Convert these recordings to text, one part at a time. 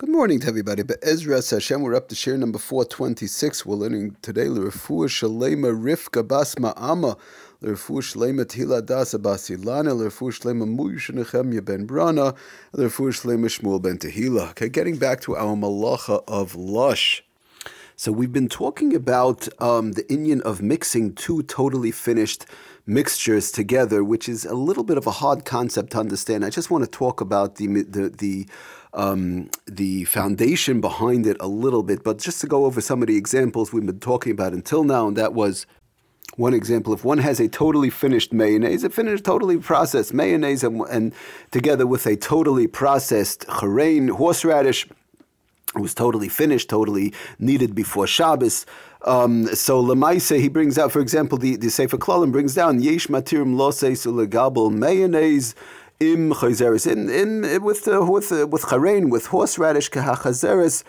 Good morning to everybody. Be'ezra Hashem, we're up to share number 426. We're learning today L'Refuah Shalema Rivka Bas Ma'ama, L'Refuah Shalema Tila Das Basilana, L'Refuah Shalema Muyush Ben Brana, L'Refuah Shalema Shmuel Ben Tehila. Okay, getting back to our malacha of lush. So we've been talking about um, the inyan of mixing two totally finished mixtures together, which is a little bit of a hard concept to understand. I just want to talk about the the the um, the foundation behind it a little bit, but just to go over some of the examples we've been talking about until now, and that was one example, if one has a totally finished mayonnaise, a finished, totally processed mayonnaise, and, and together with a totally processed charain, horseradish, it was totally finished, totally needed before Shabbos. Um, so Lemaise, he brings out, for example, the, the Sefer Klalim brings down Yesh Matirim Loses Ulegabel mayonnaise im chayzeres in in with uh, with uh, with charain with horseradish kahachazeres.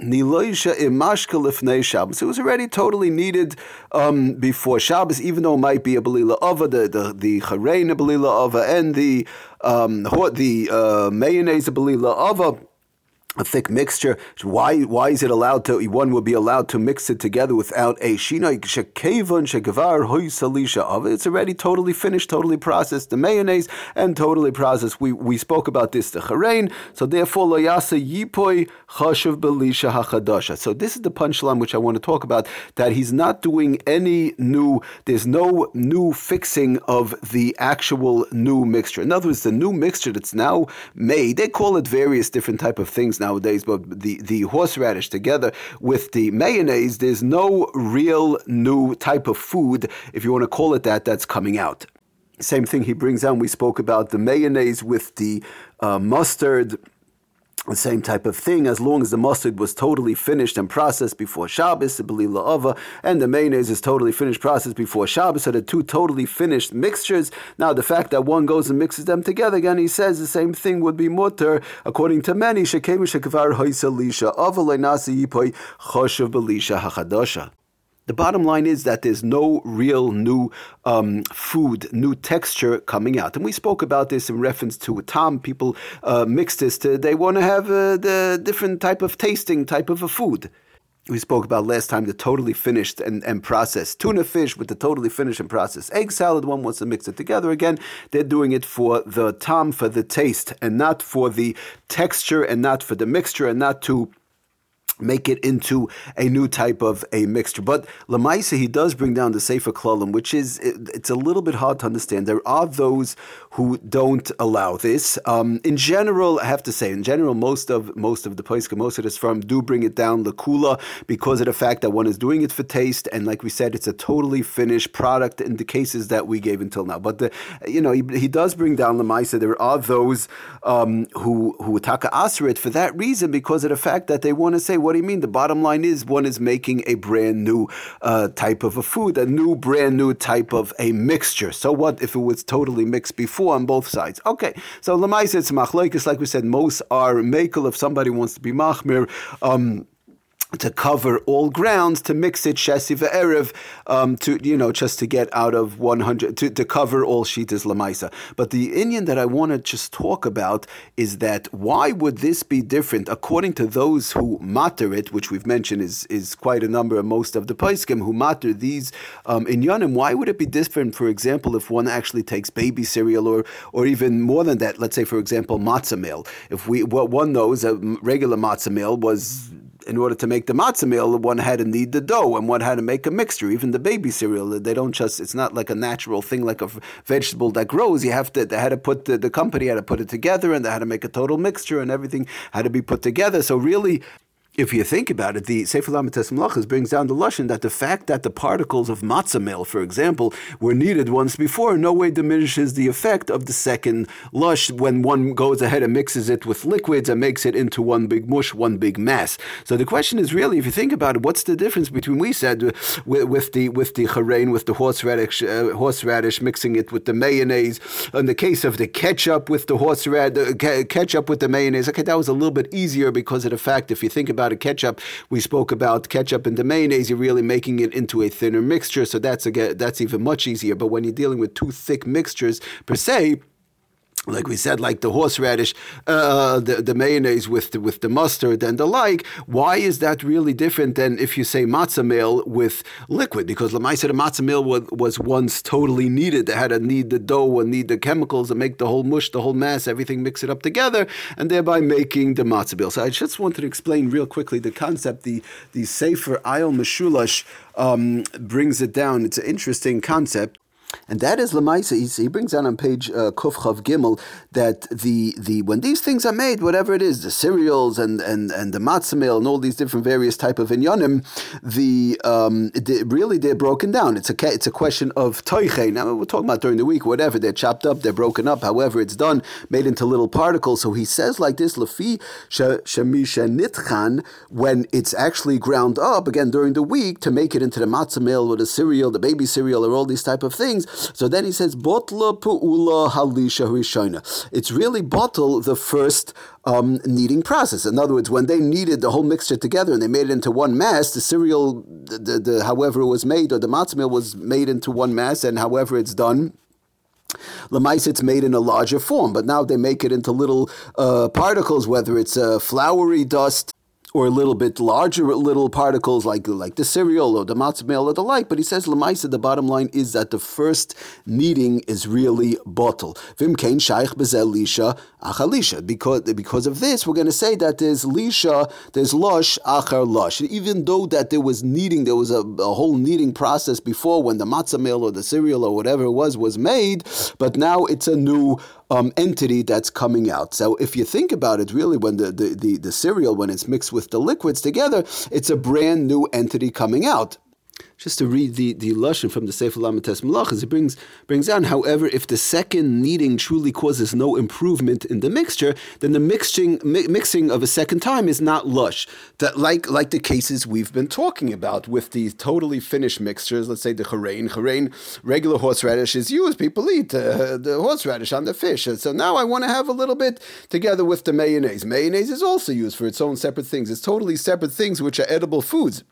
Niloisha imashka lifnei Shabbos. It was already totally needed um, before Shabbos, even though it might be a belila ava, the the the charain a belila ava, and the um, the uh, mayonnaise a belila ava a thick mixture. Why why is it allowed to? One would be allowed to mix it together without a shina shekevon shegavar hoysalisha of it. It's already totally finished, totally processed. The mayonnaise and totally processed. We we spoke about this the charain. So therefore loyasa yipoy chashav belisha hachadasha. So this is the punchline which I want to talk about. That he's not doing any new. There's no new fixing of the actual new mixture. In other words, the new mixture that's now made. They call it various different type of things nowadays, but the, the horseradish together with the mayonnaise, there's no real new type of food, if you want to call it that, that's coming out. Same thing he brings on. We spoke about the mayonnaise with the uh, mustard the same type of thing, as long as the mustard was totally finished and processed before Shabbos, ova, and the mayonnaise is totally finished, processed before Shabbos, so the two totally finished mixtures. Now, the fact that one goes and mixes them together, again, he says the same thing would be mutter, according to many. The bottom line is that there's no real new um, food, new texture coming out. And we spoke about this in reference to Tom. People uh, mix this to, they want to have uh, the different type of tasting type of a food. We spoke about last time the totally finished and, and processed tuna fish with the totally finished and processed egg salad. One wants to mix it together again. They're doing it for the tom, for the taste, and not for the texture, and not for the mixture, and not to make it into a new type of a mixture. But Lamaisa, he does bring down the Sefer Klalim, which is, it, it's a little bit hard to understand. There are those who don't allow this. Um, in general, I have to say, in general, most of most of the Paiskim, most of this firm do bring it down Lakula because of the fact that one is doing it for taste. And like we said, it's a totally finished product in the cases that we gave until now. But, the, you know, he, he does bring down Lamaisa. There are those um, who, who taka it for that reason because of the fact that they want to say, what do you mean? The bottom line is one is making a brand new uh, type of a food, a new, brand new type of a mixture. So what if it was totally mixed before on both sides? Okay, so Lamais it's like we said, most are makel if somebody wants to be machmir. Um, to cover all grounds to mix it shesi ve'erev um, to you know just to get out of 100 to, to cover all shitas lamaisa. But the inyan that I want to just talk about is that why would this be different? According to those who matter it which we've mentioned is is quite a number of most of the paiskim who matter these um, inyanim why would it be different for example if one actually takes baby cereal or or even more than that let's say for example matzah meal? If we what one knows a regular matzah meal was in order to make the matzah meal, one had to knead the dough and one had to make a mixture. Even the baby cereal, they don't just, it's not like a natural thing like a vegetable that grows. You have to, they had to put, the, the company had to put it together and they had to make a total mixture and everything had to be put together. So really, if you think about it, the Sefer Lamites Malachas brings down the Lashon that the fact that the particles of matzah meal, for example, were needed once before, in no way diminishes the effect of the second lush when one goes ahead and mixes it with liquids and makes it into one big mush, one big mass. So the question is really, if you think about it, what's the difference between we said uh, with, with the with the charain, with the horseradish, uh, horseradish, mixing it with the mayonnaise. In the case of the ketchup with the horseradish, uh, ketchup with the mayonnaise, okay, that was a little bit easier because of the fact, if you think about about a ketchup. We spoke about ketchup and the mayonnaise. You're really making it into a thinner mixture, so that's again that's even much easier. But when you're dealing with two thick mixtures per se, like we said, like the horseradish, uh, the, the mayonnaise with the, with the mustard and the like. Why is that really different than if you say matzah meal with liquid? Because Lamaisa, the matzah meal was, was once totally needed. They had to knead the dough and knead the chemicals and make the whole mush, the whole mass, everything, mix it up together, and thereby making the matzah meal. So I just wanted to explain real quickly the concept. The the Sefer Ayil Meshulash um, brings it down. It's an interesting concept. And that is Lamaisa. He brings down on page uh, Kuf Chav Gimel that the, the when these things are made, whatever it is, the cereals and and, and the matzah meal and all these different various type of inyanim, the, um, really they're broken down. It's a it's a question of toiche. Now we're talking about during the week, whatever they're chopped up, they're broken up. However, it's done, made into little particles. So he says like this: Lafi shemisha nitchan when it's actually ground up again during the week to make it into the matzah meal or the cereal, the baby cereal, or all these type of things. So then he says, Botla pu'ula halisha rishona. It's really bottle the first um, kneading process. In other words, when they kneaded the whole mixture together and they made it into one mass, the cereal, the, the, the however it was made, or the matzah meal was made into one mass, and however it's done, Lemais, it's made in a larger form, but now they make it into little uh, particles, whether it's a floury dust or a little bit larger little particles like like the cereal or the matzah meal or the like. But he says lemaisa. The bottom line is that the first kneading is really bottle. Vimkein shaykh bezel lisha achalisha. Because because of this, we're going to say that there's lisha, there's lush achar lush. Even though that there was kneading, there was a, a whole kneading process before when the matzah meal or the cereal or whatever it was was made, but now it's a new um, entity that's coming out. So if you think about it, really, when the, the, the, the cereal, when it's mixed with the liquids together, it's a brand new entity coming out just to read the, the Lashon from the Sefer Lamates Malachas, it brings, brings down, however, if the second kneading truly causes no improvement in the mixture, then the mixing, mi- mixing of a second time is not lush. That like, like the cases we've been talking about with the totally finished mixtures, let's say the charain. Charain, regular horseradish is used. People eat uh, the horseradish on the fish. So now I want to have a little bit together with the mayonnaise. Mayonnaise is also used for its own separate things. It's totally separate things which are edible foods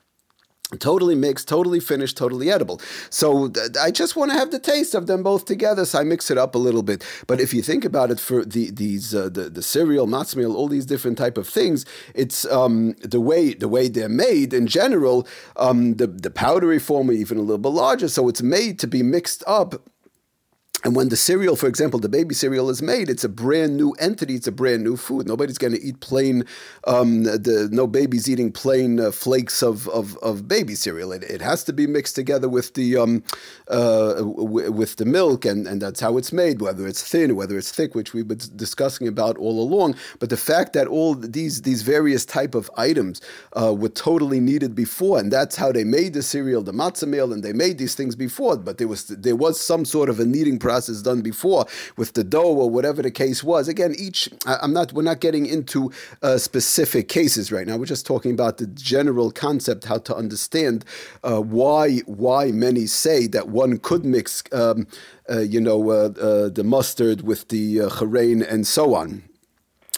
totally mixed, totally finished, totally edible. So th- I just want to have the taste of them both together. So I mix it up a little bit. But if you think about it, for the these uh, the the cereal, matzah meal, all these different type of things, it's um, the way the way they're made in general. Um, the the powdery form, even a little bit larger, so it's made to be mixed up and when the cereal, for example, the baby cereal is made, it's a brand new entity. It's a brand new food. Nobody's going to eat plain. Um, the no baby's eating plain uh, flakes of, of, of, baby cereal. It, it, has to be mixed together with the um, uh, w- with the milk, and, and that's how it's made. Whether it's thin, whether it's thick, which we've been discussing about all along. But the fact that all these these various type of items uh, were totally needed before, and that's how they made the cereal, the matzah meal, and they made these things before. But there was there was some sort of a kneading process process done before with the dough or whatever the case was. Again, each I'm not we're not getting into uh, specific cases right now. We're just talking about the general concept, how to understand uh, why why many say that one could mix, um, uh, you know, uh, uh, the mustard with the uh, and so on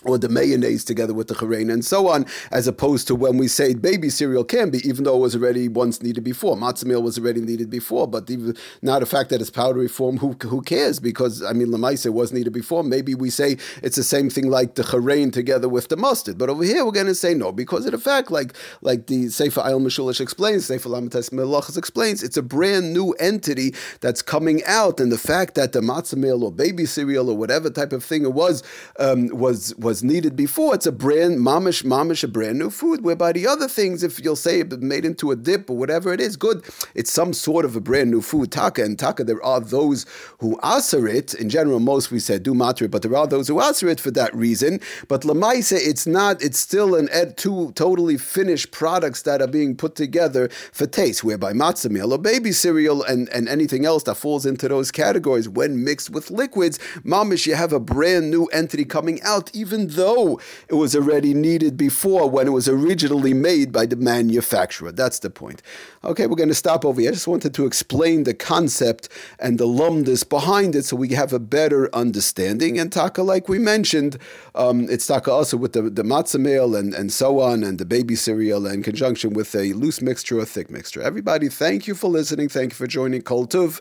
or the mayonnaise together with the charain and so on, as opposed to when we say baby cereal can be, even though it was already once needed before. Matzah meal was already needed before, but even now the fact that it's powdery form, who, who cares? Because, I mean, lemaise was needed before. Maybe we say it's the same thing like the charain together with the mustard. But over here, we're going to say no, because of the fact, like like the Sefer Ayil Meshulish explains, Sefer Lamates Melachas explains, it's a brand new entity that's coming out, and the fact that the matzah meal or baby cereal or whatever type of thing it was um, was was was needed before. It's a brand mamish mamish, a brand new food. Whereby the other things, if you'll say made into a dip or whatever it is, good. It's some sort of a brand new food. Taka and taka. There are those who answer it. In general, most we said do matter, but there are those who answer it for that reason. But lamaise, it's not. It's still an ed two totally finished products that are being put together for taste. Whereby matzah meal or baby cereal and and anything else that falls into those categories when mixed with liquids, mamish, you have a brand new entity coming out, though it was already needed before when it was originally made by the manufacturer. That's the point. Okay, we're going to stop over here. I just wanted to explain the concept and the lumdus behind it so we have a better understanding. And taka, like we mentioned, um, it's taka also with the, the matzah meal and, and so on, and the baby cereal in conjunction with a loose mixture or thick mixture. Everybody, thank you for listening. Thank you for joining Kol Tuv.